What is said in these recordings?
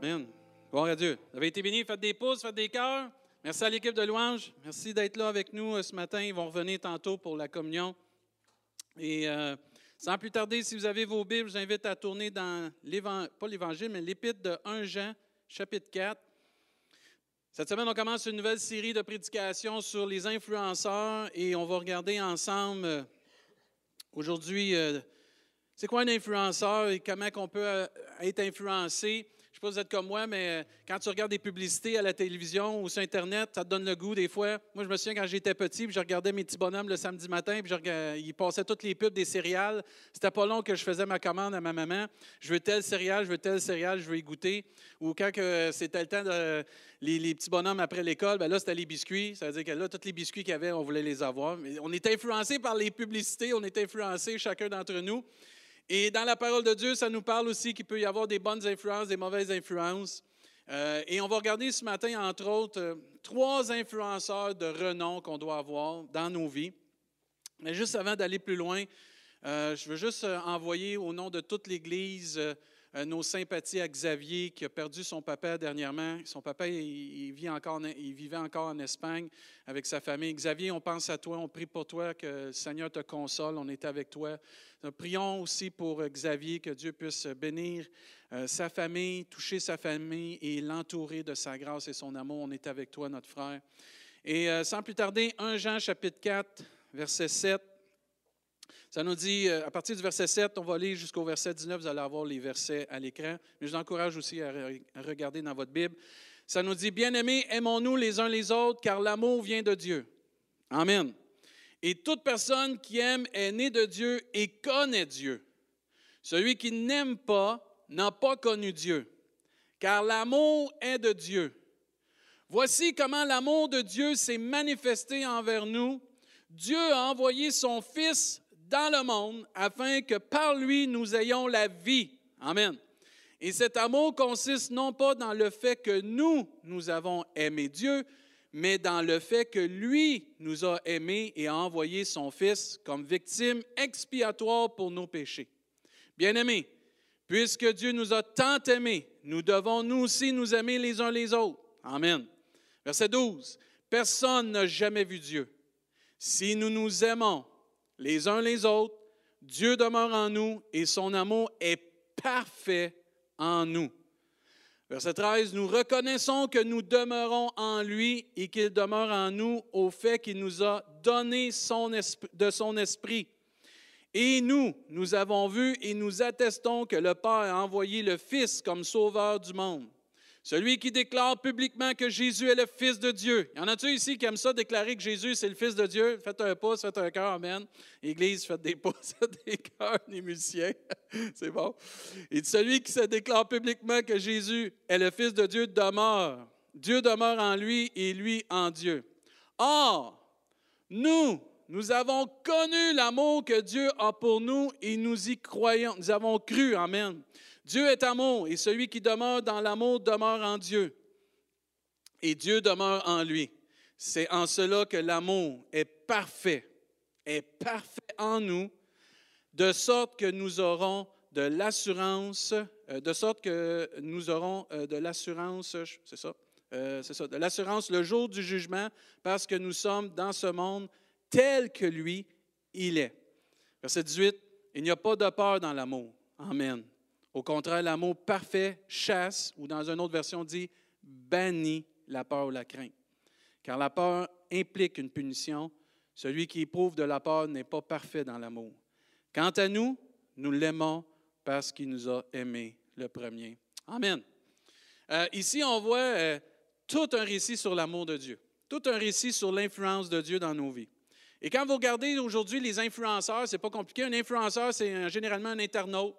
Amen. Gloire à Dieu. Vous avez été bénis, faites des pouces, faites des cœurs. Merci à l'équipe de louange. Merci d'être là avec nous euh, ce matin. Ils vont revenir tantôt pour la communion. Et euh, sans plus tarder, si vous avez vos Bibles, je vous invite à tourner dans l'évangile, pas l'évangile, mais l'épître de 1 Jean, chapitre 4. Cette semaine, on commence une nouvelle série de prédications sur les influenceurs et on va regarder ensemble euh, aujourd'hui c'est quoi un influenceur et comment on peut être influencé. Sais pas si vous êtes comme moi, mais quand tu regardes des publicités à la télévision ou sur Internet, ça te donne le goût des fois. Moi, je me souviens quand j'étais petit, puis je regardais mes petits bonhommes le samedi matin, puis ils passaient toutes les pubs des céréales. C'était pas long que je faisais ma commande à ma maman. Je veux tel céréale, je veux tel céréale, je veux y goûter. Ou quand c'était le temps de les, petits bonhommes après l'école, ben là, c'était les biscuits. Ça veut dire que là, tous les biscuits qu'il y avait, on voulait les avoir. On était influencé par les publicités, on était influencé chacun d'entre nous. Et dans la parole de Dieu, ça nous parle aussi qu'il peut y avoir des bonnes influences, des mauvaises influences. Euh, et on va regarder ce matin, entre autres, euh, trois influenceurs de renom qu'on doit avoir dans nos vies. Mais juste avant d'aller plus loin, euh, je veux juste envoyer au nom de toute l'Église nos sympathies à Xavier qui a perdu son papa dernièrement. Son papa, il, vit encore, il vivait encore en Espagne avec sa famille. Xavier, on pense à toi, on prie pour toi, que le Seigneur te console, on est avec toi. Nous prions aussi pour euh, Xavier, que Dieu puisse bénir euh, sa famille, toucher sa famille et l'entourer de sa grâce et son amour. On est avec toi, notre frère. Et sans plus tarder, 1 Jean chapitre 4, verset 7. Ça nous dit, euh, à partir du verset 7, on va aller jusqu'au verset 19, vous allez avoir les versets à l'écran, mais je vous encourage aussi à, regarder dans votre Bible. Ça nous dit, Bien-aimés, aimons-nous les uns les autres, car l'amour vient de Dieu. Amen. Et toute personne qui aime est née de Dieu et connaît Dieu. Celui qui n'aime pas n'a pas connu Dieu, car l'amour est de Dieu. Voici comment l'amour de Dieu s'est manifesté envers nous. Dieu a envoyé son Fils dans le monde afin que par lui nous ayons la vie. Amen. Et cet amour consiste non pas dans le fait que nous, nous avons aimé Dieu, mais dans le fait que lui nous a aimés et a envoyé son Fils comme victime expiatoire pour nos péchés. Bien-aimés, puisque Dieu nous a tant aimés, nous devons nous aussi nous aimer les uns les autres. Amen. Verset 12. Personne n'a jamais vu Dieu. Si nous nous aimons les uns les autres, Dieu demeure en nous et son amour est parfait en nous. Verset 13, nous reconnaissons que nous demeurons en lui et qu'il demeure en nous au fait qu'il nous a donné son de son esprit. Et nous, nous avons vu et nous attestons que le Père a envoyé le Fils comme sauveur du monde. Celui qui déclare publiquement que Jésus est le Fils de Dieu. Y en a-tu ici qui aiment ça, déclarer que Jésus c'est le Fils de Dieu? Faites un pouce, faites un cœur, Amen. Église, faites des pouces, faites des cœurs, les musiciens. c'est bon. Et celui qui se déclare publiquement que Jésus est le Fils de Dieu demeure. Dieu demeure en lui et lui en Dieu. Or, nous, nous avons connu l'amour que Dieu a pour nous et nous y croyons. Nous avons cru. Amen. Dieu est amour et celui qui demeure dans l'amour demeure en Dieu et Dieu demeure en lui. C'est en cela que l'amour est parfait, est parfait en nous, de sorte que nous aurons de l'assurance, euh, de sorte que nous aurons euh, de l'assurance, c'est ça, euh, c'est ça, de l'assurance le jour du jugement, parce que nous sommes dans ce monde tel que lui, il est. Verset 18, il n'y a pas de peur dans l'amour. Amen. Au contraire, l'amour parfait chasse, ou dans une autre version dit, bannit la peur ou la crainte. Car la peur implique une punition. Celui qui éprouve de la peur n'est pas parfait dans l'amour. Quant à nous, nous l'aimons parce qu'il nous a aimés le premier. Amen. Euh, ici, on voit euh, tout un récit sur l'amour de Dieu, tout un récit sur l'influence de Dieu dans nos vies. Et quand vous regardez aujourd'hui les influenceurs, ce n'est pas compliqué. Un influenceur, c'est généralement un internaute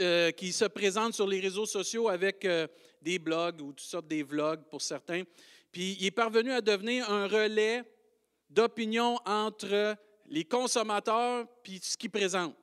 euh, qui, se présente sur les réseaux sociaux avec euh, des blogs ou toutes sortes des vlogs pour certains. Puis il est parvenu à devenir un relais d'opinion entre les consommateurs puis ce qu'il présente.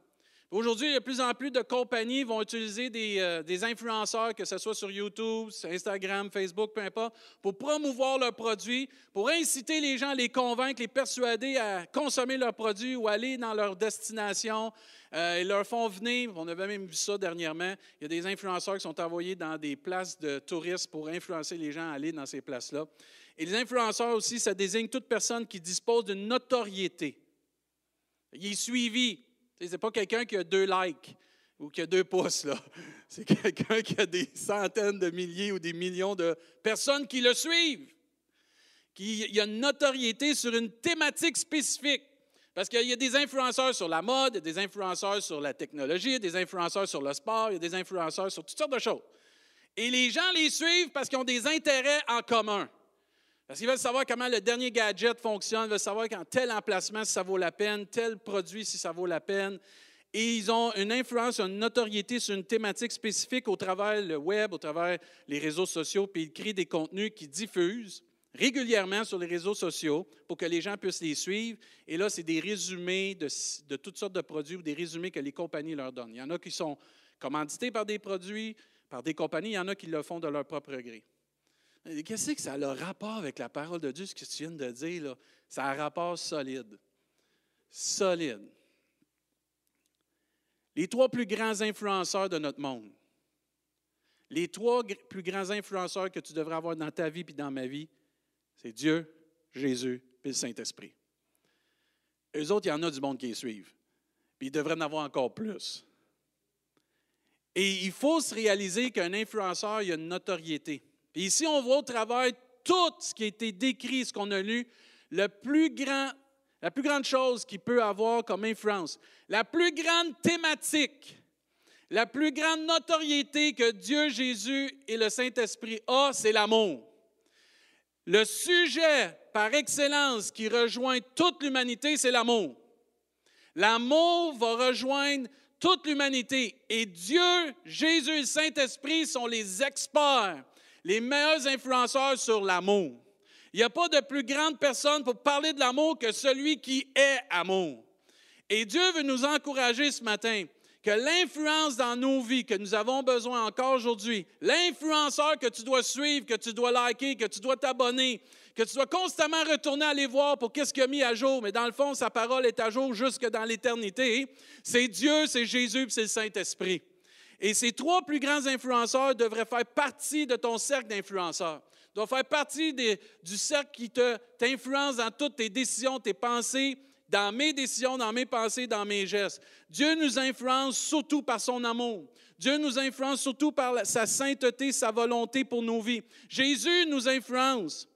Aujourd'hui, de plus en plus de compagnies vont utiliser des, euh, influenceurs, que ce soit sur YouTube, Instagram, Facebook, peu importe, pour promouvoir leurs produits, pour inciter les gens, les convaincre, les persuader à consommer leurs produits ou aller dans leur destination. Euh, ils leur font venir, on avait même vu ça dernièrement, il y a des influenceurs qui sont envoyés dans des places de touristes pour influencer les gens à aller dans ces places-là. Et les influenceurs aussi, ça désigne toute personne qui dispose d'une notoriété. Il est suivi, ce n'est pas quelqu'un qui a deux likes ou qui a deux pouces, là. C'est quelqu'un qui a des centaines de milliers ou des millions de personnes qui le suivent. Qui, il y a une notoriété sur une thématique spécifique. Parce qu'il y a des influenceurs sur la mode, des influenceurs sur la technologie, des influenceurs sur le sport, il y a des influenceurs sur toutes sortes de choses. Et les gens les suivent parce qu'ils ont des intérêts en commun. Parce qu'ils veulent savoir comment le dernier gadget fonctionne, ils veulent savoir quand tel emplacement, si ça vaut la peine, tel produit, si ça vaut la peine. Et ils ont une influence, une notoriété sur une thématique spécifique au travers le web, au travers les réseaux sociaux, puis ils créent des contenus qui diffusent régulièrement sur les réseaux sociaux pour que les gens puissent les suivre. Et là, c'est des résumés de, de, toutes sortes de produits ou des résumés que les compagnies leur donnent. Il y en a qui sont commandités par des produits, par des compagnies, il y en a qui le font de leur propre gré. Qu'est-ce que ça a le rapport avec la parole de Dieu, ce que tu viens de dire? Là? Ça a un rapport solide. Solide. Les trois plus grands influenceurs de notre monde. Les trois plus grands influenceurs que tu devrais avoir dans ta vie et dans ma vie, c'est Dieu, Jésus et le Saint-Esprit. Eux autres, il y en a du monde qui les suivent. Puis ils devraient en avoir encore plus. Et il faut se réaliser qu'un influenceur, il a une notoriété. Ici, on voit au travers tout ce qui a été décrit, ce qu'on a lu, la plus grande chose qu'il peut avoir comme influence, la plus grande thématique, la plus grande notoriété que Dieu, Jésus et le Saint-Esprit ont, c'est l'amour. Le sujet par excellence qui rejoint toute l'humanité, c'est l'amour. L'amour va rejoindre toute l'humanité. Et Dieu, Jésus et le Saint-Esprit sont les experts les meilleurs influenceurs sur l'amour. Il n'y a pas de plus grande personne pour parler de l'amour que celui qui est amour. Et Dieu veut nous encourager ce matin que l'influence dans nos vies que nous avons besoin encore aujourd'hui, l'influenceur que tu dois suivre, que tu dois liker, que tu dois t'abonner, que tu dois constamment retourner aller voir pour qu'est-ce qu'il a mis à jour, mais dans le fond, sa parole est à jour jusque dans l'éternité, c'est Dieu, c'est Jésus, c'est le Saint-Esprit. Et ces trois plus grands influenceurs devraient faire partie de ton cercle d'influenceurs, doivent faire partie du cercle qui t'influence dans toutes tes décisions, tes pensées, dans mes décisions, dans mes pensées, dans mes gestes. Dieu nous influence surtout par son amour. Dieu nous influence surtout par sa sainteté, sa volonté pour nos vies. Jésus nous influence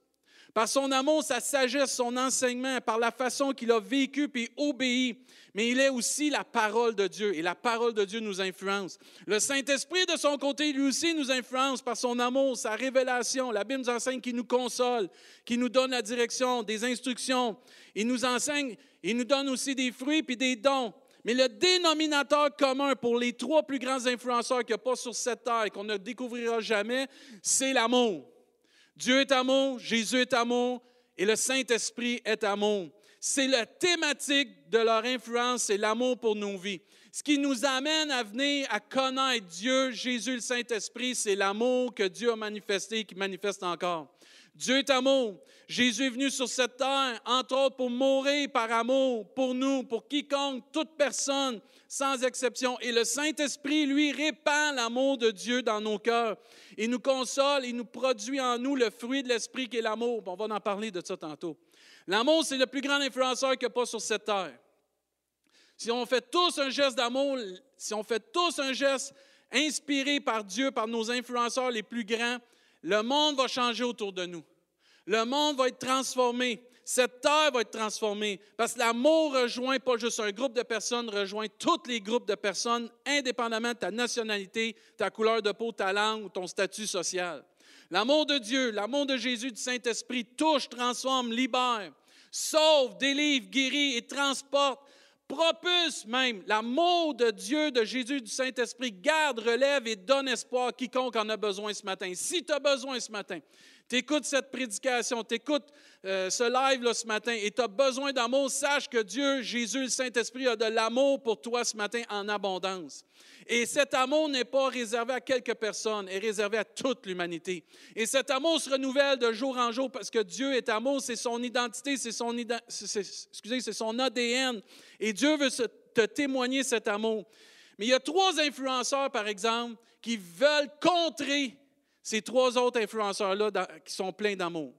par son amour, sa sagesse, son enseignement, par la façon qu'il a vécu puis obéi mais il est aussi la parole de Dieu et la parole de Dieu nous influence. Le Saint-Esprit, de son côté, lui aussi nous influence par son amour, sa révélation. La Bible nous enseigne qu'il nous console, qu'il nous donne la direction, des instructions. Il nous enseigne, il nous donne aussi des fruits puis des dons. Mais le dénominateur commun pour les trois plus grands influenceurs qu'il n'y a pas sur cette terre et qu'on ne découvrira jamais, c'est l'amour. Dieu est amour, Jésus est amour et le Saint-Esprit est amour c'est la thématique de leur influence, c'est l'amour pour nos vies. Ce qui nous amène à venir à connaître Dieu, Jésus, le Saint-Esprit, c'est l'amour que Dieu a manifesté et qui manifeste encore. Dieu est amour. Jésus est venu sur cette terre, entre autres, pour mourir par amour pour nous, pour quiconque, toute personne, sans exception. Et le Saint-Esprit, lui, répand l'amour de Dieu dans nos cœurs. Il nous console, il nous produit en nous le fruit de l'Esprit qui est l'amour. On va en parler de ça tantôt. L'amour, c'est le plus grand influenceur qu'il n'y a pas sur cette terre. Si on fait tous un geste d'amour, si on fait tous un geste inspiré par Dieu, par nos influenceurs les plus grands, le monde va changer autour de nous. Le monde va être transformé. Cette terre va être transformée parce que l'amour rejoint pas juste un groupe de personnes, rejoint tous les groupes de personnes, indépendamment de ta nationalité, ta couleur de peau, ta langue ou ton statut social. L'amour de Dieu, l'amour de Jésus, du Saint-Esprit touche, transforme, libère, sauve, délivre, guérit et transporte, propulse même. L'amour de Dieu, de Jésus, du Saint-Esprit garde, relève et donne espoir à quiconque en a besoin ce matin. Si tu as besoin ce matin, tu cette prédication, tu euh, ce live là, ce matin et tu as besoin d'amour, sache que Dieu, Jésus, le Saint-Esprit a de l'amour pour toi ce matin en abondance. Et cet amour n'est pas réservé à quelques personnes, est réservé à toute l'humanité. Et cet amour se renouvelle de jour en jour parce que Dieu est amour, c'est son identité, c'est son, excusez, c'est son ADN. Et Dieu veut te témoigner cet amour. Mais il y a trois influenceurs, par exemple, qui veulent contrer ces trois autres influenceurs-là qui sont pleins d'amour.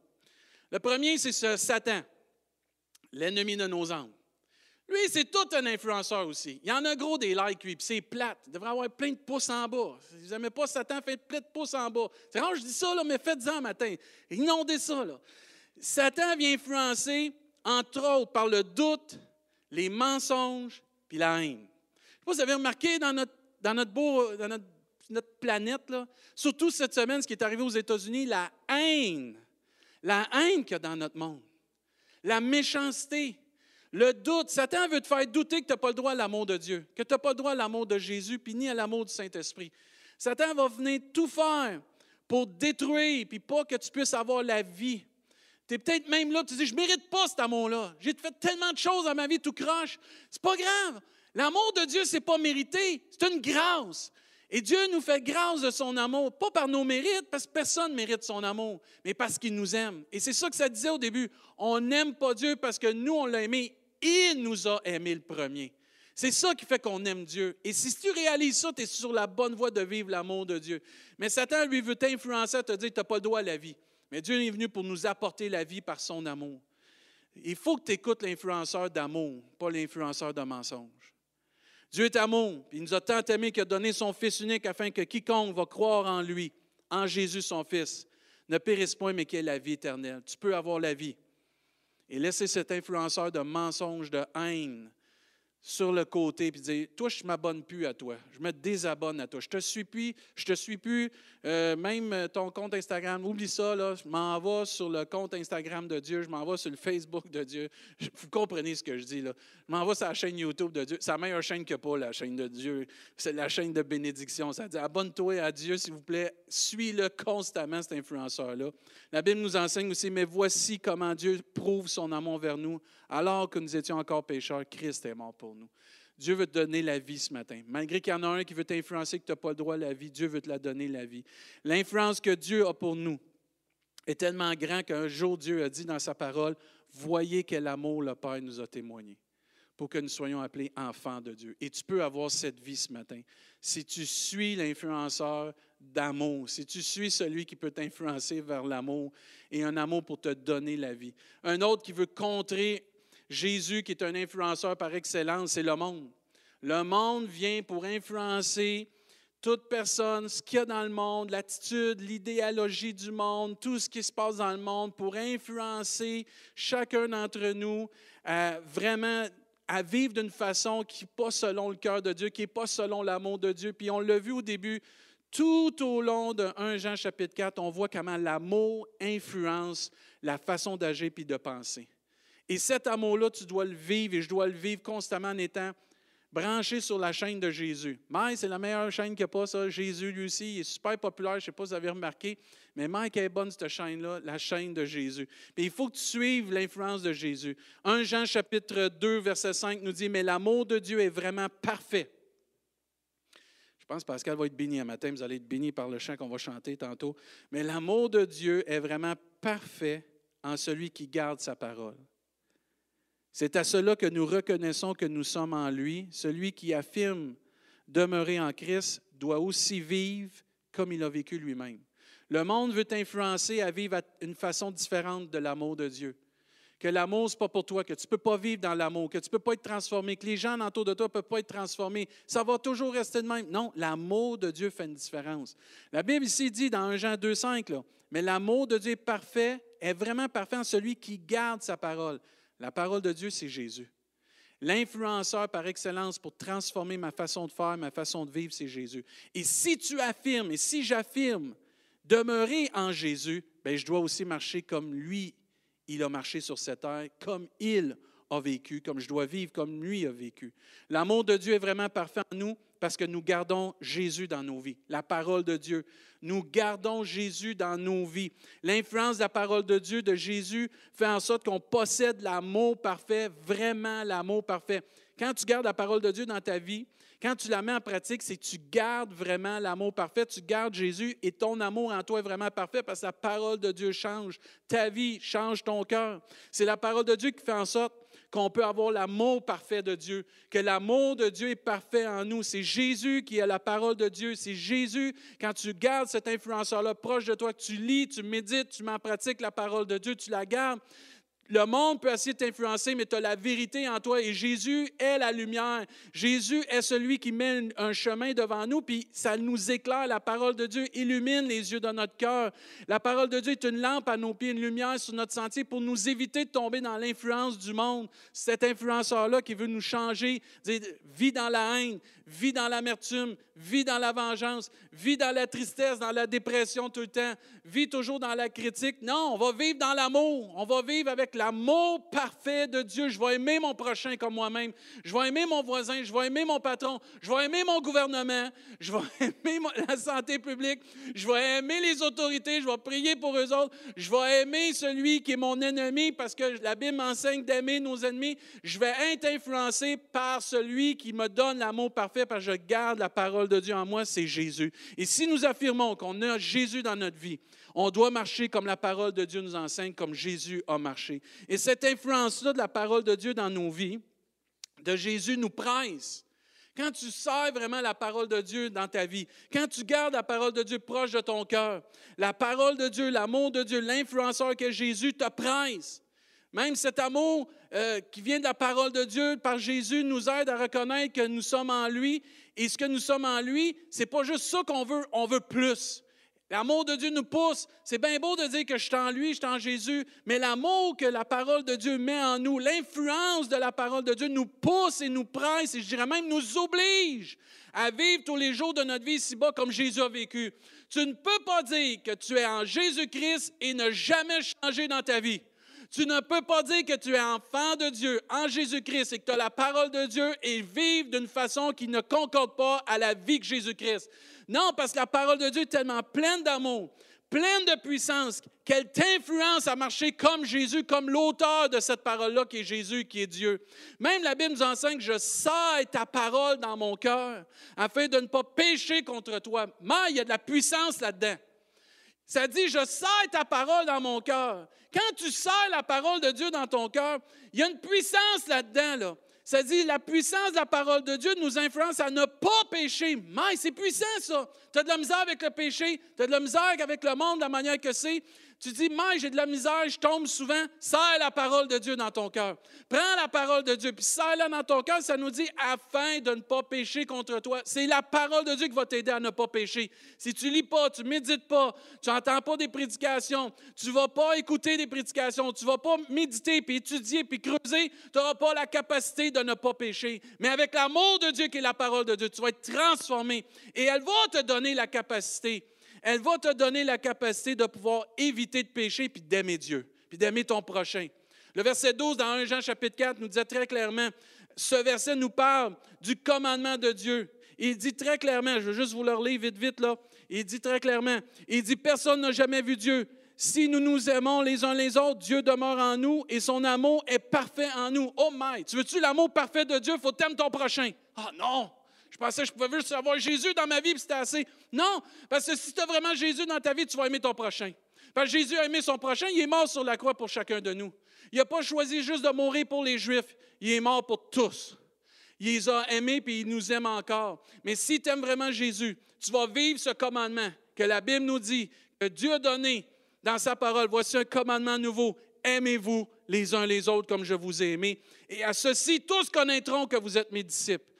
Le premier, c'est ce Satan, l'ennemi de nos âmes. Lui, c'est tout un influenceur aussi. Il y en a gros des likes, lui, puis c'est plate. Il devrait avoir plein de pouces en bas. Si vous n'aimez pas Satan, faites plein de pouces en bas. C'est rare, je dis ça, là, mais faites-en matin. Inondez ça. Satan vient influencer, entre autres, par le doute, les mensonges, puis la haine. Je sais pas si vous avez remarqué dans notre, dans beau, dans notre notre planète, surtout cette semaine, ce qui est arrivé aux États-Unis, la haine, la haine qu'il y a dans notre monde, la méchanceté, le doute. Satan veut te faire douter que tu n'as pas le droit à l'amour de Dieu, que tu n'as pas le droit à l'amour de Jésus, puis ni à l'amour du Saint-Esprit. Satan va venir tout faire pour détruire, puis pas que tu puisses avoir la vie. Tu es peut-être même là, tu dis, je ne mérite pas cet amour-là. J'ai fait tellement de choses dans ma vie tout croche. C'est pas grave. L'amour de Dieu, ce n'est pas mérité, c'est une grâce. Et Dieu nous fait grâce de son amour, pas par nos mérites, parce que personne ne mérite son amour, mais parce qu'il nous aime. Et c'est ça que ça disait au début. On n'aime pas Dieu parce que nous, on l'a aimé. Il nous a aimé le premier. C'est ça qui fait qu'on aime Dieu. Et si tu réalises ça, tu es sur la bonne voie de vivre l'amour de Dieu. Mais Satan, lui, veut t'influencer, te dire tu n'as pas le droit à la vie. Mais Dieu est venu pour nous apporter la vie par son amour. Il faut que tu écoutes l'influenceur d'amour, pas l'influenceur de mensonge. Dieu est amour, il nous a tant aimé qu'il a donné son Fils unique afin que quiconque va croire en lui, en Jésus son Fils, ne périsse point, mais qu'il ait la vie éternelle. Tu peux avoir la vie. Et laisser cet influenceur de mensonges, de haine, sur le côté puis dire Toi, je ne m'abonne plus à toi. Je me désabonne à toi. Je te suis plus, je te suis plus. Euh, même ton compte Instagram, oublie ça, là. Je m'en vais sur le compte Instagram de Dieu, je m'en vais sur le Facebook de Dieu. Vous comprenez ce que je dis, là. Je m'en vais sur la chaîne YouTube de Dieu. C'est la meilleure chaîne que pas, la chaîne de Dieu. C'est la chaîne de bénédiction. Ça dit Abonne-toi à Dieu, s'il vous plaît. Suis-le constamment, cet influenceur-là. La Bible nous enseigne aussi Mais voici comment Dieu prouve son amour vers nous alors que nous étions encore pécheurs, Christ est mort pour nous. Dieu veut te donner la vie ce matin. Malgré qu'il y en a un qui veut t'influencer, que tu n'as pas le droit à la vie, Dieu veut te la donner, la vie. L'influence que Dieu a pour nous est tellement grand qu'un jour Dieu a dit dans sa parole, voyez quel amour le Père nous a témoigné pour que nous soyons appelés enfants de Dieu. Et tu peux avoir cette vie ce matin. Si tu suis l'influenceur d'amour, si tu suis celui qui peut t'influencer vers l'amour et un amour pour te donner la vie. Un autre qui veut contrer Jésus, qui est un influenceur par excellence, c'est le monde. Le monde vient pour influencer toute personne, ce qu'il y a dans le monde, l'attitude, l'idéologie du monde, tout ce qui se passe dans le monde, pour influencer chacun d'entre nous à vraiment à vivre d'une façon qui n'est pas selon le cœur de Dieu, qui n'est pas selon l'amour de Dieu. Puis on l'a vu au début, tout au long de 1 Jean chapitre 4, on voit comment l'amour influence la façon d'agir puis de penser. Et cet amour-là, tu dois le vivre et je dois le vivre constamment en étant branché sur la chaîne de Jésus. Mike, c'est la meilleure chaîne qu'il n'y a pas, ça. Jésus, lui aussi, il est super populaire. Je ne sais pas si vous avez remarqué, mais Mike est bonne, cette chaîne-là, la chaîne de Jésus. Mais il faut que tu suives l'influence de Jésus. 1 Jean chapitre 2, verset 5 nous dit, mais l'amour de Dieu est vraiment parfait. Je pense que Pascal va être béni un matin, vous allez être béni par le chant qu'on va chanter tantôt. Mais l'amour de Dieu est vraiment parfait en celui qui garde sa parole. C'est à cela que nous reconnaissons que nous sommes en lui. Celui qui affirme demeurer en Christ doit aussi vivre comme il a vécu lui-même. Le monde veut t'influencer à vivre une façon différente de l'amour de Dieu. Que l'amour, ce n'est pas pour toi, que tu ne peux pas vivre dans l'amour, que tu ne peux pas être transformé, que les gens autour de toi ne peuvent pas être transformés. Ça va toujours rester de même. Non, l'amour de Dieu fait une différence. La Bible ici dit dans 1 Jean 2,5, mais l'amour de Dieu est parfait, est vraiment parfait en celui qui garde sa parole. La parole de Dieu, c'est Jésus. L'influenceur par excellence pour transformer ma façon de faire, ma façon de vivre, c'est Jésus. Et si tu affirmes, et si j'affirme demeurer en Jésus, bien, je dois aussi marcher comme lui, il a marché sur cette terre, comme il a vécu, comme je dois vivre comme lui a vécu. L'amour de Dieu est vraiment parfait en nous parce que nous gardons Jésus dans nos vies, la parole de Dieu. Nous gardons Jésus dans nos vies. L'influence de la parole de Dieu, de Jésus, fait en sorte qu'on possède l'amour parfait, vraiment l'amour parfait. Quand tu gardes la parole de Dieu dans ta vie, quand tu la mets en pratique, c'est que tu gardes vraiment l'amour parfait, tu gardes Jésus et ton amour en toi est vraiment parfait parce que la parole de Dieu change. Ta vie change ton cœur. C'est la parole de Dieu qui fait en sorte qu'on peut avoir l'amour parfait de Dieu, que l'amour de Dieu est parfait en nous. C'est Jésus qui a la parole de Dieu. C'est Jésus, quand tu gardes cet influenceur-là proche de toi, que tu lis, tu médites, tu mets en pratique la parole de Dieu, tu la gardes, le monde peut essayer t'influencer, mais tu as la vérité en toi et Jésus est la lumière. Jésus est celui qui mène un chemin devant nous, puis ça nous éclaire. La parole de Dieu illumine les yeux de notre cœur. La parole de Dieu est une lampe à nos pieds, une lumière sur notre sentier pour nous éviter de tomber dans l'influence du monde. Cet influenceur-là qui veut nous changer, dire, vis dans la haine, vis dans l'amertume, vis dans la vengeance, vis dans la tristesse, dans la dépression tout le temps, vis toujours dans la critique. Non, on va vivre dans l'amour. On va vivre avec l'amour parfait de Dieu. Je vais aimer mon prochain comme moi-même. Je vais aimer mon voisin. Je vais aimer mon patron. Je vais aimer mon gouvernement. Je vais aimer la santé publique. Je vais aimer les autorités. Je vais prier pour eux autres. Je vais aimer celui qui est mon ennemi parce que la Bible m'enseigne d'aimer nos ennemis. Je vais être influencé par celui qui me donne l'amour parfait parce que je garde la parole de Dieu en moi, c'est Jésus. Et si nous affirmons qu'on a Jésus dans notre vie, on doit marcher comme la parole de Dieu nous enseigne, comme Jésus a marché. Et cette influence-là de la parole de Dieu dans nos vies, de Jésus, nous presse. Quand tu sers vraiment la parole de Dieu dans ta vie, quand tu gardes la parole de Dieu proche de ton cœur, la parole de Dieu, l'amour de Dieu, l'influenceur que Jésus te presse. Même cet amour euh, qui vient de la parole de Dieu par Jésus nous aide à reconnaître que nous sommes en lui. Et ce que nous sommes en lui, c'est pas juste ça qu'on veut, on veut plus. L'amour de Dieu nous pousse. C'est bien beau de dire que je suis en lui, je suis en Jésus, mais l'amour que la parole de Dieu met en nous, l'influence de la parole de Dieu nous pousse et nous presse et je dirais même nous oblige à vivre tous les jours de notre vie ici-bas comme Jésus a vécu. Tu ne peux pas dire que tu es en Jésus-Christ et ne jamais changer dans ta vie. Tu ne peux pas dire que tu es enfant de Dieu en Jésus-Christ et que tu as la parole de Dieu et vivre d'une façon qui ne concorde pas à la vie que Jésus-Christ. Non, parce que la parole de Dieu est tellement pleine d'amour, pleine de puissance, qu'elle t'influence à marcher comme Jésus, comme l'auteur de cette parole-là qui est Jésus, qui est Dieu. Même la Bible nous enseigne que je sais ta parole dans mon cœur afin de ne pas pécher contre toi. Mais il y a de la puissance là-dedans. Ça dit, je sers ta parole dans mon cœur. Quand tu sers la parole de Dieu dans ton cœur, il y a une puissance là-dedans. Là. Ça dit, la puissance de la parole de Dieu nous influence à ne pas pécher. Mais c'est puissant, ça. Tu as de la misère avec le péché, tu as de la misère avec le monde, de la manière que c'est. Tu dis, moi, j'ai de la misère, je tombe souvent. Serre la parole de Dieu dans ton cœur. Prends la parole de Dieu, puis serre-la dans ton cœur. Ça nous dit, afin de ne pas pécher contre toi. C'est la parole de Dieu qui va t'aider à ne pas pécher. Si tu lis pas, tu médites pas, tu n'entends pas des prédications, tu ne vas pas écouter des prédications, tu ne vas pas méditer, puis étudier, puis creuser, tu n'auras pas la capacité de ne pas pécher. Mais avec l'amour de Dieu qui est la parole de Dieu, tu vas être transformé. Et elle va te donner la capacité elle va te donner la capacité de pouvoir éviter de pécher puis d'aimer Dieu, puis d'aimer ton prochain. Le verset 12 dans 1 Jean chapitre 4 nous dit très clairement, ce verset nous parle du commandement de Dieu. Il dit très clairement, je veux juste vous le relire vite, vite là, il dit très clairement, il dit, personne n'a jamais vu Dieu. Si nous nous aimons les uns les autres, Dieu demeure en nous et son amour est parfait en nous. Oh my, tu veux-tu l'amour parfait de Dieu? Il faut t'aimer ton prochain. Ah non, je pensais que je pouvais juste avoir Jésus dans ma vie, puis c'était assez. Non, parce que si tu as vraiment Jésus dans ta vie, tu vas aimer ton prochain. Parce que Jésus a aimé son prochain, il est mort sur la croix pour chacun de nous. Il n'a pas choisi juste de mourir pour les Juifs, il est mort pour tous. Il les a aimés, puis il nous aime encore. Mais si tu aimes vraiment Jésus, tu vas vivre ce commandement que la Bible nous dit, que Dieu a donné dans sa parole. Voici un commandement nouveau. Aimez-vous les uns les autres comme je vous ai aimés. Et à ceci, tous connaîtront que vous êtes mes disciples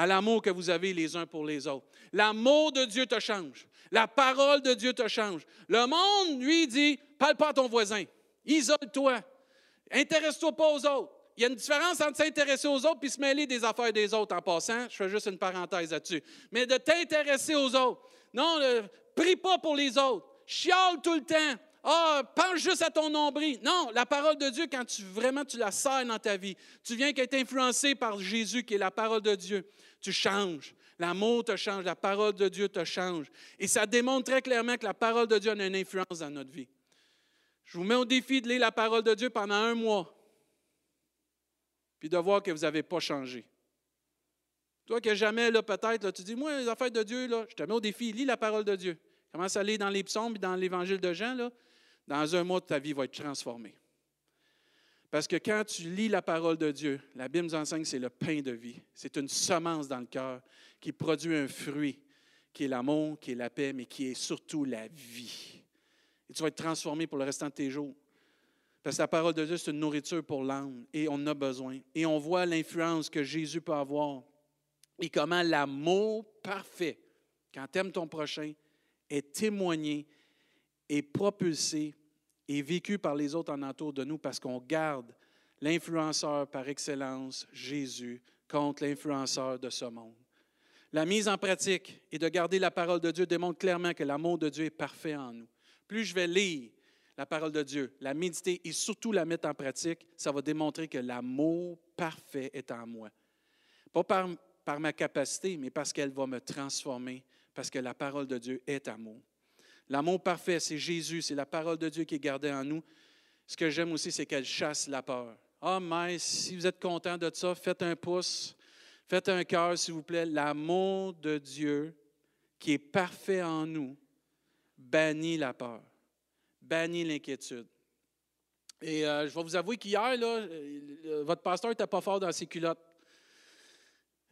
à l'amour que vous avez les uns pour les autres. L'amour de Dieu te change. La parole de Dieu te change. Le monde, lui, dit, parle pas à ton voisin. Isole-toi. Intéresse-toi pas aux autres. Il y a une différence entre s'intéresser aux autres et se mêler des affaires des autres en passant. Je fais juste une parenthèse là-dessus. Mais de t'intéresser aux autres. Non, ne prie pas pour les autres. Chiale tout le temps. Ah, pense juste à ton nombril. Non, la parole de Dieu, quand tu vraiment tu la sers dans ta vie, tu viens qu'être influencé par Jésus, qui est la parole de Dieu, tu changes. L'amour te change, la parole de Dieu te change. Et ça démontre très clairement que la parole de Dieu a une influence dans notre vie. Je vous mets au défi de lire la parole de Dieu pendant un mois, puis de voir que vous n'avez pas changé. Toi que jamais, peut-être, tu dis, moi, les affaires de Dieu, là, je te mets au défi, lis la parole de Dieu. Commence à lire dans les psaumes et dans l'évangile de Jean, là, dans un mois, ta vie va être transformée. Parce que quand tu lis la parole de Dieu, la Bible nous enseigne que c'est le pain de vie. C'est une semence dans le cœur qui produit un fruit, qui est l'amour, qui est la paix, mais qui est surtout la vie. Et tu vas être transformé pour le restant de tes jours. Parce que la parole de Dieu, c'est une nourriture pour l'âme et on en a besoin. Et on voit l'influence que Jésus peut avoir et comment l'amour parfait, quand tu aimes ton prochain, est témoigné et propulsé et vécu par les autres en entour de nous parce qu'on garde l'influenceur par excellence, Jésus, contre l'influenceur de ce monde. La mise en pratique et de garder la parole de Dieu démontre clairement que l'amour de Dieu est parfait en nous. Plus je vais lire la parole de Dieu, la méditer et surtout la mettre en pratique, ça va démontrer que l'amour parfait est en moi. Pas par, par ma capacité, mais parce qu'elle va me transformer, parce que la parole de Dieu est amour. L'amour parfait, c'est Jésus, c'est la parole de Dieu qui est gardée en nous. Ce que j'aime aussi, c'est qu'elle chasse la peur. Ah, mais si vous êtes content de ça, faites un pouce, faites un cœur, s'il vous plaît. L'amour de Dieu qui est parfait en nous bannit la peur, bannit l'inquiétude. Et euh, je vais vous avouer qu'hier, là, euh, votre pasteur n'était pas fort dans ses culottes.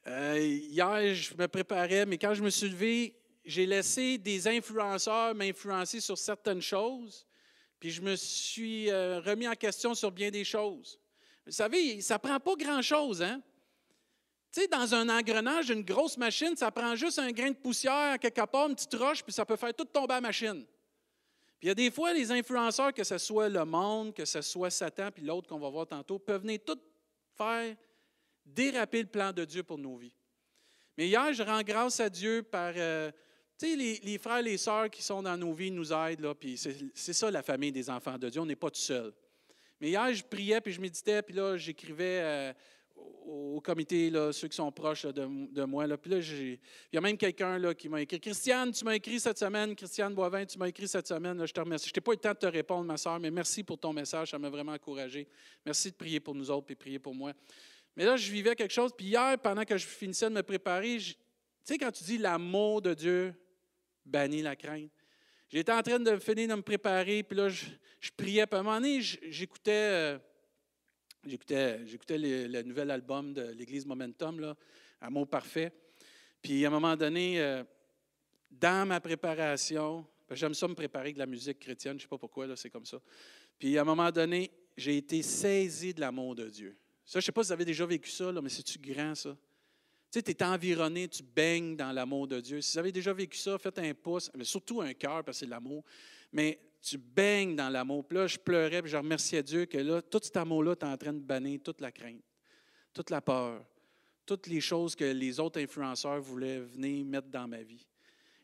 Euh, hier, je me préparais, mais quand je me suis levé, j'ai laissé des influenceurs m'influencer sur certaines choses, puis je me suis euh, remis en question sur bien des choses. Vous savez, ça ne prend pas grand-chose, hein? Tu sais, dans un engrenage d'une grosse machine, ça prend juste un grain de poussière, quelque part, une petite roche, puis ça peut faire tout tomber la machine. Puis il y a des fois, les influenceurs, que ce soit le monde, que ce soit Satan, puis l'autre qu'on va voir tantôt, peuvent venir tout faire déraper le plan de Dieu pour nos vies. Mais hier, je rends grâce à Dieu par euh, tu sais, les, frères et les sœurs qui sont dans nos vies nous aident, là, puis c'est ça la famille des enfants de Dieu, on n'est pas tout seul. Mais hier, je priais, puis je méditais, puis là, j'écrivais euh, au, comité, là, ceux qui sont proches de, moi. Là, puis là, il y a même quelqu'un qui m'a écrit Christiane, tu m'as écrit cette semaine, Christiane Boivin, tu m'as écrit cette semaine, je te remercie. Je n'ai pas eu le temps de te répondre, ma sœur, mais merci pour ton message, ça m'a vraiment encouragé. Merci de prier pour nous autres, et prier pour moi. Mais là, je vivais quelque chose, puis hier, pendant que je finissais de me préparer, tu sais, quand tu dis l'amour de Dieu, banni la crainte. J'étais en train de finir de me préparer, puis là, je, priais. Puis à un moment donné, j'écoutais, euh, j'écoutais, j'écoutais le, nouvel album de l'Église Momentum, là, Amour parfait. Puis à un moment donné, euh, dans ma préparation, j'aime ça me préparer de la musique chrétienne, je ne sais pas pourquoi, là, c'est comme ça. Puis à un moment donné, j'ai été saisi de l'amour de Dieu. Ça, je ne sais pas si vous avez déjà vécu ça, là, mais c'est-tu grand, ça? Tu sais, tu es environné, tu baignes dans l'amour de Dieu. Si vous avez déjà vécu ça, faites un pouce, mais surtout un cœur, parce que c'est l'amour. Mais tu baignes dans l'amour. Puis là, je pleurais, puis je remerciais Dieu que là, tout cet amour-là, tu es en train de bannir toute la crainte, toute la peur, toutes les choses que les autres influenceurs voulaient venir mettre dans ma vie.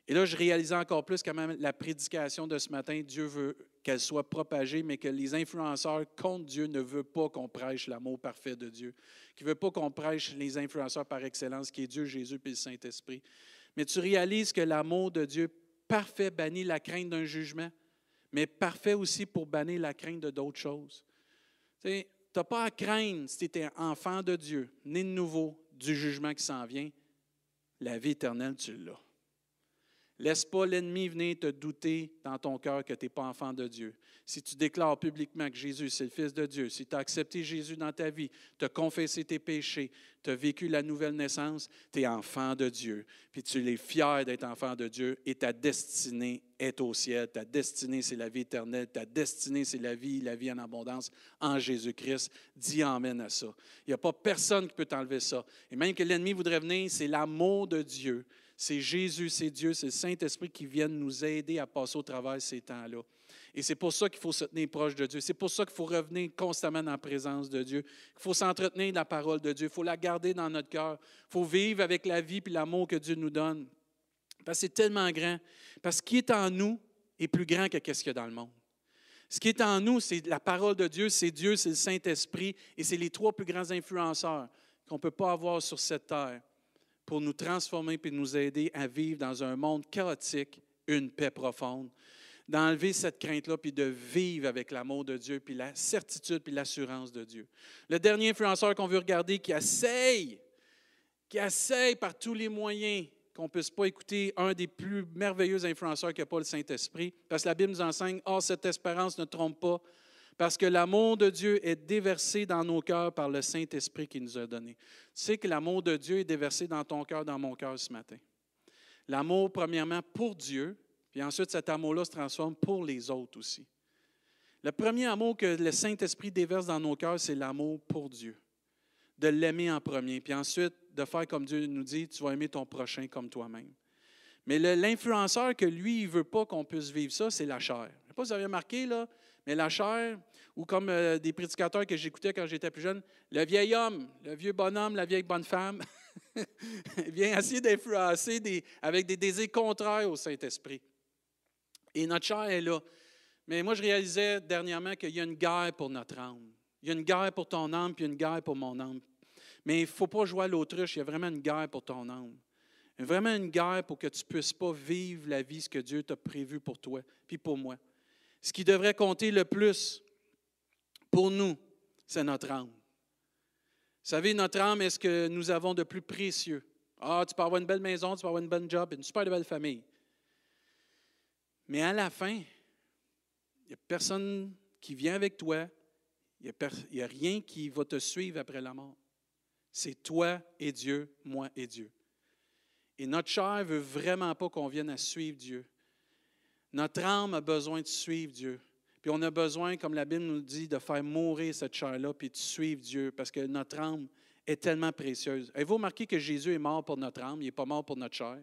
Et là, je réalisais encore plus quand même la prédication de ce matin, Dieu veut qu'elle soit propagée, mais que les influenceurs contre Dieu ne veulent pas qu'on prêche l'amour parfait de Dieu, qui ne veut pas qu'on prêche les influenceurs par excellence, qui est Dieu, Jésus et le Saint-Esprit. Mais tu réalises que l'amour de Dieu parfait bannit la crainte d'un jugement, mais parfait aussi pour bannir la crainte de d'autres choses. Tu n'as pas à craindre, si tu étais enfant de Dieu, né de nouveau, du jugement qui s'en vient. La vie éternelle, tu l'as. Laisse pas l'ennemi venir te douter dans ton cœur que tu n'es pas enfant de Dieu. Si tu déclares publiquement que Jésus, c'est le Fils de Dieu, si tu as accepté Jésus dans ta vie, tu as confessé tes péchés, tu as vécu la nouvelle naissance, tu es enfant de Dieu. Puis tu es fier d'être enfant de Dieu et ta destinée est au ciel. Ta destinée, c'est la vie éternelle. Ta destinée, c'est la vie, la vie en abondance en Jésus-Christ. Dis Amen à ça. Il n'y a pas personne qui peut t'enlever ça. Et même que l'ennemi voudrait venir, c'est l'amour de Dieu c'est Jésus, c'est Dieu, c'est le Saint-Esprit qui viennent nous aider à passer au de ces temps-là. Et c'est pour ça qu'il faut se tenir proche de Dieu. C'est pour ça qu'il faut revenir constamment dans la présence de Dieu. Il faut s'entretenir de la parole de Dieu. Il faut la garder dans notre cœur. Il faut vivre avec la vie et l'amour que Dieu nous donne. Parce que c'est tellement grand. Parce que ce qui est en nous est plus grand que ce qu'il y a dans le monde. Ce qui est en nous, c'est la parole de Dieu, c'est Dieu, c'est le Saint-Esprit, et c'est les trois plus grands influenceurs qu'on ne peut pas avoir sur cette terre pour nous transformer et nous aider à vivre dans un monde chaotique une paix profonde, d'enlever cette crainte-là, puis de vivre avec l'amour de Dieu, puis la certitude, puis l'assurance de Dieu. Le dernier influenceur qu'on veut regarder qui essaye, qui essaye par tous les moyens qu'on ne puisse pas écouter un des plus merveilleux influenceurs que pas le Saint-Esprit, parce que la Bible nous enseigne, oh, cette espérance ne trompe pas, parce que l'amour de Dieu est déversé dans nos cœurs par le Saint-Esprit qui nous a donné. Tu sais que l'amour de Dieu est déversé dans ton cœur, dans mon cœur ce matin. L'amour, premièrement, pour Dieu, puis ensuite cet amour-là se transforme pour les autres aussi. Le premier amour que le Saint-Esprit déverse dans nos cœurs, c'est l'amour pour Dieu. De l'aimer en premier, puis ensuite de faire comme Dieu nous dit, tu vas aimer ton prochain comme toi-même. Mais l'influenceur que lui, il ne veut pas qu'on puisse vivre ça, c'est la chair. Je ne sais pas si vous avez remarqué, là, mais la chair, ou comme euh, des prédicateurs que j'écoutais quand j'étais plus jeune, le vieil homme, le vieux bonhomme, la vieille bonne femme, vient essayer d'influencer avec des désirs contraires au Saint-Esprit. Et notre chair est là. Mais moi, je réalisais dernièrement qu'il y a une guerre pour notre âme. Il y a une guerre pour ton âme, puis une guerre pour mon âme. Mais il ne faut pas jouer à l'autruche, il y a vraiment une guerre pour ton âme. Vraiment une guerre pour que tu ne puisses pas vivre la vie, ce que Dieu t'a prévu pour toi, puis pour moi. Ce qui devrait compter le plus pour nous, c'est notre âme. Vous savez, notre âme est ce que nous avons de plus précieux? Ah, tu peux avoir une belle maison, tu peux avoir une bonne job, une super belle famille. Mais à la fin, il n'y a personne qui vient avec toi, il n'y a, rien qui va te suivre après la mort. C'est toi et Dieu, moi et Dieu. Et notre chair ne veut vraiment pas qu'on vienne à suivre Dieu. Notre âme a besoin de suivre Dieu. Puis on a besoin, comme la Bible nous dit, de faire mourir cette chair-là, puis de suivre Dieu, parce que notre âme est tellement précieuse. Avez-vous remarqué que Jésus est mort pour notre âme, il n'est pas mort pour notre chair?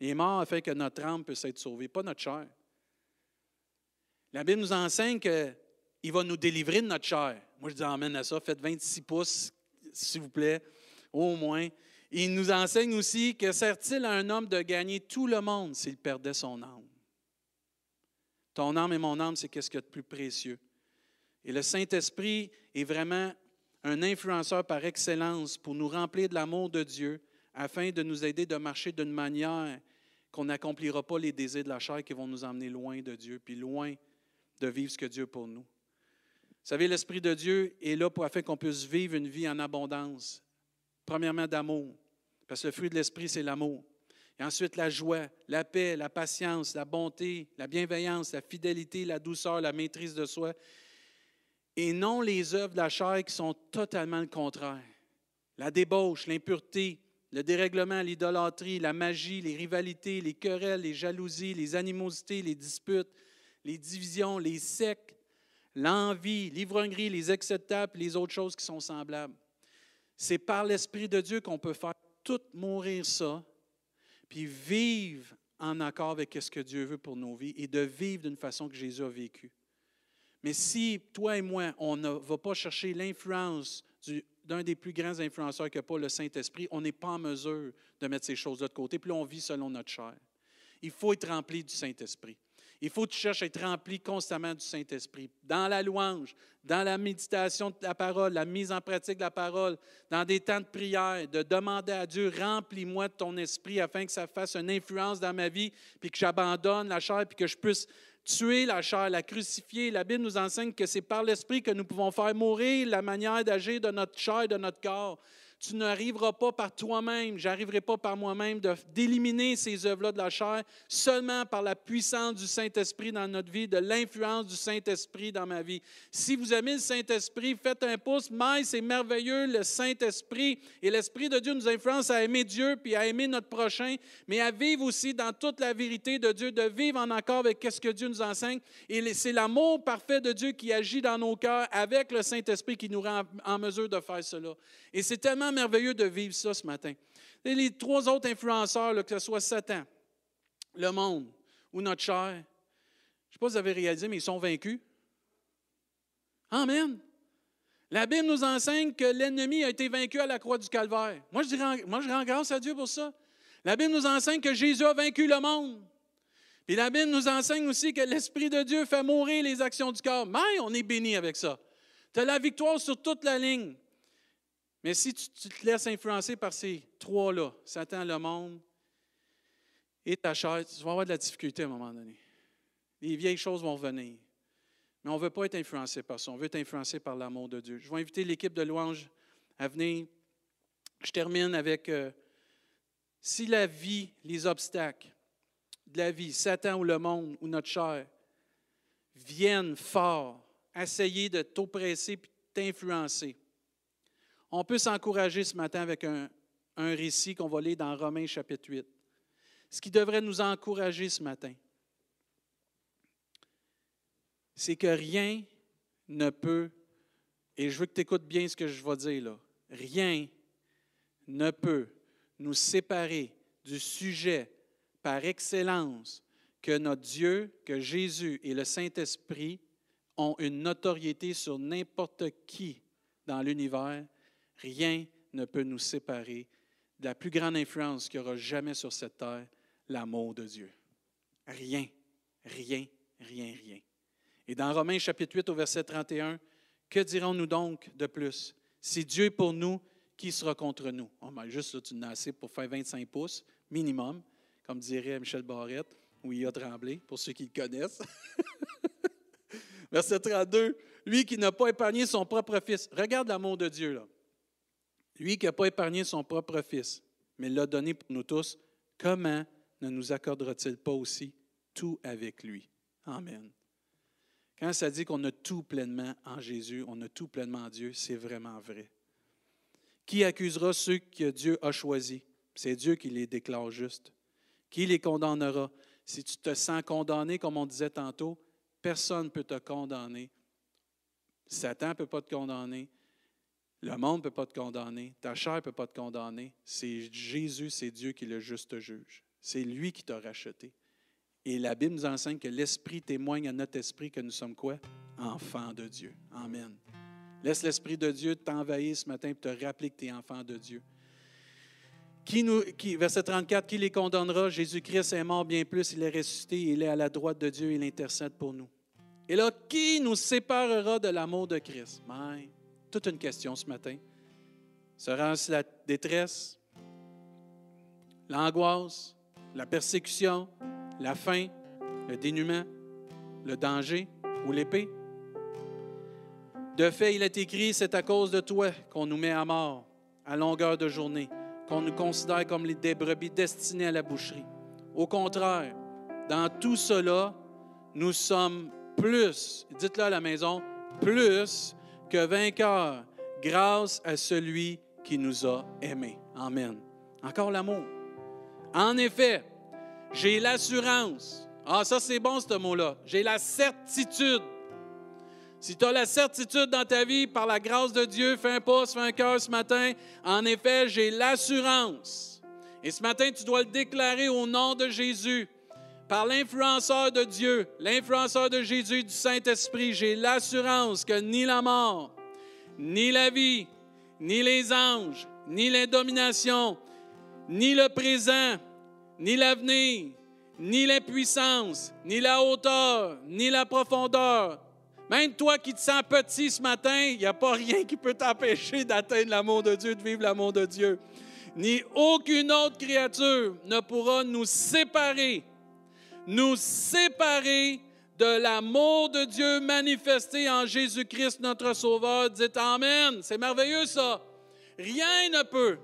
Il est mort afin que notre âme puisse être sauvée, pas notre chair. La Bible nous enseigne qu'il va nous délivrer de notre chair. Moi, je dis amène à ça. Faites 26 pouces, s'il vous plaît, au moins. Il nous enseigne aussi que sert-il à un homme de gagner tout le monde s'il perdait son âme? Ton âme et mon âme, c'est qu'est-ce qu'il y a de plus précieux. Et le Saint-Esprit est vraiment un influenceur par excellence pour nous remplir de l'amour de Dieu afin de nous aider de marcher d'une manière qu'on n'accomplira pas les désirs de la chair qui vont nous emmener loin de Dieu, puis loin de vivre ce que Dieu a pour nous. Vous savez, l'Esprit de Dieu est là pour afin qu'on puisse vivre une vie en abondance. Premièrement, d'amour, parce que le fruit de l'Esprit, c'est l'amour. Et ensuite, la joie, la paix, la patience, la bonté, la bienveillance, la fidélité, la douceur, la maîtrise de soi. Et non les œuvres de la chair qui sont totalement le contraire. La débauche, l'impureté, le dérèglement, l'idolâtrie, la magie, les rivalités, les querelles, les jalousies, les animosités, les disputes, les divisions, les sectes, l'envie, l'ivrognerie, les acceptables, les autres choses qui sont semblables. C'est par l'Esprit de Dieu qu'on peut faire tout mourir ça puis vivre en accord avec ce que Dieu veut pour nos vies et de vivre d'une façon que Jésus a vécu. Mais si toi et moi, on ne va pas chercher l'influence d'un des plus grands influenceurs que pas le Saint-Esprit, on n'est pas en mesure de mettre ces choses de côté, puis on vit selon notre chair. Il faut être rempli du Saint-Esprit. Il faut que tu cherches à être rempli constamment du Saint-Esprit. Dans la louange, dans la méditation de la parole, la mise en pratique de la parole, dans des temps de prière, de demander à Dieu, remplis-moi de ton esprit afin que ça fasse une influence dans ma vie, puis que j'abandonne la chair, puis que je puisse tuer la chair, la crucifier. La Bible nous enseigne que c'est par l'esprit que nous pouvons faire mourir la manière d'agir de notre chair, de notre corps tu n'arriveras pas par toi-même, j'arriverai pas par moi-même d'éliminer ces œuvres-là de la chair, seulement par la puissance du Saint-Esprit dans notre vie, de l'influence du Saint-Esprit dans ma vie. Si vous aimez le Saint-Esprit, faites un pouce. Mais c'est merveilleux, le Saint-Esprit. Et l'Esprit de Dieu nous influence à aimer Dieu puis à aimer notre prochain, mais à vivre aussi dans toute la vérité de Dieu, de vivre en accord avec ce que Dieu nous enseigne. Et c'est l'amour parfait de Dieu qui agit dans nos cœurs avec le Saint-Esprit qui nous rend en mesure de faire cela. Et c'est tellement merveilleux de vivre ça ce matin. Les trois autres influenceurs, que ce soit Satan, le monde ou notre chair, je ne sais pas si vous avez réalisé, mais ils sont vaincus. Amen. La Bible nous enseigne que l'ennemi a été vaincu à la croix du Calvaire. Moi je, moi, je rends grâce à Dieu pour ça. La Bible nous enseigne que Jésus a vaincu le monde. Puis la Bible nous enseigne aussi que l'Esprit de Dieu fait mourir les actions du corps. Mais on est béni avec ça. Tu as la victoire sur toute la ligne. Mais si tu, te laisses influencer par ces trois-là, Satan, le monde et ta chair, tu vas avoir de la difficulté à un moment donné. Les vieilles choses vont revenir. Mais on ne veut pas être influencé par ça. On veut être influencé par l'amour de Dieu. Je vais inviter l'équipe de louange à venir. Je termine avec euh, si la vie, les obstacles de la vie, Satan ou le monde ou notre chair, viennent fort, essayer de t'oppresser et t'influencer. On peut s'encourager ce matin avec un, récit qu'on va lire dans Romains chapitre 8. Ce qui devrait nous encourager ce matin, c'est que rien ne peut, et je veux que tu écoutes bien ce que je vais dire là, rien ne peut nous séparer du sujet par excellence que notre Dieu, que Jésus et le Saint-Esprit ont une notoriété sur n'importe qui dans l'univers, rien ne peut nous séparer de la plus grande influence qu'il y aura jamais sur cette terre, l'amour de Dieu. Rien, rien, rien, rien. Et dans Romains chapitre 8 au verset 31, que dirons-nous donc de plus? Si Dieu est pour nous, qui sera contre nous? On oh, juste là, tu n'as pour faire 25 pouces, minimum, comme dirait Michel Barrette, ou il a tremblé, pour ceux qui le connaissent. verset 32, lui qui n'a pas épargné son propre fils. Regarde l'amour de Dieu, là. Lui qui n'a pas épargné son propre fils, mais l'a donné pour nous tous, comment ne nous accordera-t-il pas aussi tout avec lui? Amen. Quand ça dit qu'on a tout pleinement en Jésus, on a tout pleinement en Dieu, c'est vraiment vrai. Qui accusera ceux que Dieu a choisis? C'est Dieu qui les déclare justes. Qui les condamnera? Si tu te sens condamné, comme on disait tantôt, personne ne peut te condamner. Satan ne peut pas te condamner. Le monde ne peut pas te condamner. Ta chair ne peut pas te condamner. C'est Jésus, c'est Dieu qui est le juste juge. C'est lui qui t'a racheté. Et la Bible nous enseigne que l'Esprit témoigne à notre esprit que nous sommes quoi? Enfants de Dieu. Amen. Laisse l'Esprit de Dieu t'envahir ce matin pour te rappeler que tu es enfant de Dieu. Verset 34, qui les condamnera? Jésus-Christ est mort bien plus, il est ressuscité, il est à la droite de Dieu, il intercède pour nous. Et là, qui nous séparera de l'amour de Christ? Ben, toute une question ce matin. Sera-ce la détresse, l'angoisse, la persécution, la faim, le dénuement, le danger ou l'épée? De fait, il est écrit, c'est à cause de toi qu'on nous met à mort à longueur de journée, qu'on nous considère comme des brebis destinées à la boucherie. Au contraire, dans tout cela, nous sommes plus, dites-le à la maison, plus que vainqueurs grâce à celui qui nous a aimés. Amen. Encore l'amour. En effet, j'ai l'assurance. Ah, ça c'est bon ce mot-là. J'ai la certitude si tu as la certitude dans ta vie, par la grâce de Dieu, fais un pouce, fais un cœur ce matin. En effet, j'ai l'assurance. Et ce matin, tu dois le déclarer au nom de Jésus. Par l'influenceur de Dieu, l'influenceur de Jésus du Saint-Esprit, j'ai l'assurance que ni la mort, ni la vie, ni les anges, ni les dominations, ni le présent, ni l'avenir, ni l'impuissance, ni la hauteur, ni la profondeur, même toi qui te sens petit ce matin, il n'y a pas rien qui peut t'empêcher d'atteindre l'amour de Dieu, de vivre l'amour de Dieu. Ni aucune autre créature ne pourra nous séparer, nous séparer de l'amour de Dieu manifesté en Jésus-Christ, notre Sauveur. Dites Amen. C'est merveilleux ça. Rien ne peut,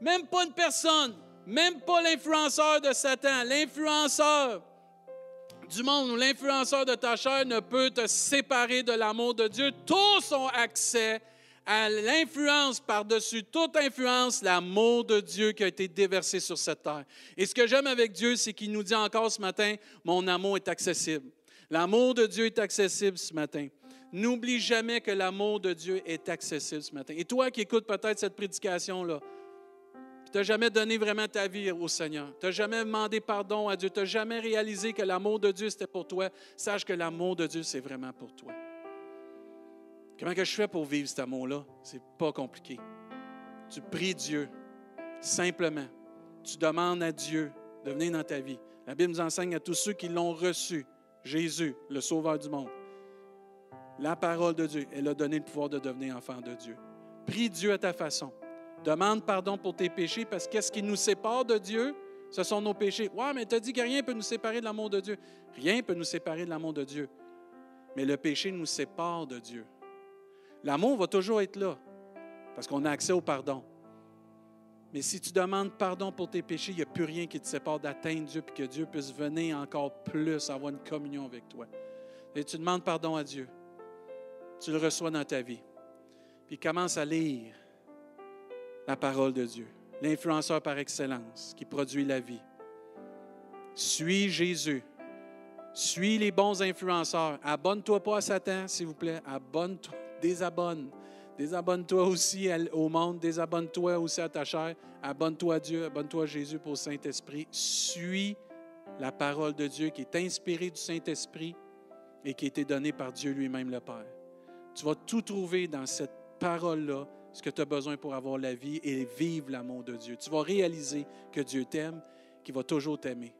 même pas une personne, même pas l'influenceur de Satan, l'influenceur du monde où l'influenceur de ta chair ne peut te séparer de l'amour de Dieu. Tous ont accès l'influence par-dessus toute influence, l'amour de Dieu qui a été déversé sur cette terre. Et ce que j'aime avec Dieu, c'est qu'il nous dit encore ce matin, mon amour est accessible. L'amour de Dieu est accessible ce matin. N'oublie jamais que l'amour de Dieu est accessible ce matin. Et toi qui écoutes peut-être cette prédication-là, tu n'as jamais donné vraiment ta vie au Seigneur. Tu n'as jamais demandé pardon à Dieu. Tu n'as jamais réalisé que l'amour de Dieu, c'était pour toi. Sache que l'amour de Dieu, c'est vraiment pour toi. Comment que je fais pour vivre cet amour-là? C'est pas compliqué. Tu pries Dieu, simplement. Tu demandes à Dieu de venir dans ta vie. La Bible nous enseigne à tous ceux qui l'ont reçu, Jésus, le Sauveur du monde. La parole de Dieu, elle a donné le pouvoir de devenir enfant de Dieu. Prie Dieu à ta façon. Demande pardon pour tes péchés parce que qu'est-ce qui nous sépare de Dieu? Ce sont nos péchés. Ouais, mais tu as dit que rien ne peut nous séparer de l'amour de Dieu. Rien ne peut nous séparer de l'amour de Dieu. Mais le péché nous sépare de Dieu. L'amour va toujours être là parce qu'on a accès au pardon. Mais si tu demandes pardon pour tes péchés, il n'y a plus rien qui te sépare d'atteindre Dieu et que Dieu puisse venir encore plus avoir une communion avec toi. Et tu demandes pardon à Dieu. Tu le reçois dans ta vie. Puis commence à lire la parole de Dieu. L'influenceur par excellence qui produit la vie. Suis Jésus. Suis les bons influenceurs. Abonne-toi pas à Satan, s'il vous plaît. Abonne-toi. Désabonne. Désabonne-toi aussi au monde. Désabonne-toi aussi à ta chair. Abonne-toi à Dieu. Abonne-toi à Jésus pour le Saint-Esprit. Suis la parole de Dieu qui est inspirée du Saint-Esprit et qui a été donnée par Dieu lui-même le Père. Tu vas tout trouver dans cette parole-là, ce que tu as besoin pour avoir la vie et vivre l'amour de Dieu. Tu vas réaliser que Dieu t'aime, qu'il va toujours t'aimer,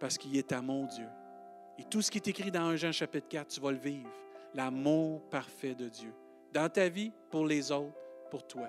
parce qu'il est amour, Dieu. Et tout ce qui est écrit dans 1 Jean chapitre 4, tu vas le vivre. L'amour parfait de Dieu. Dans ta vie, pour les autres, pour toi.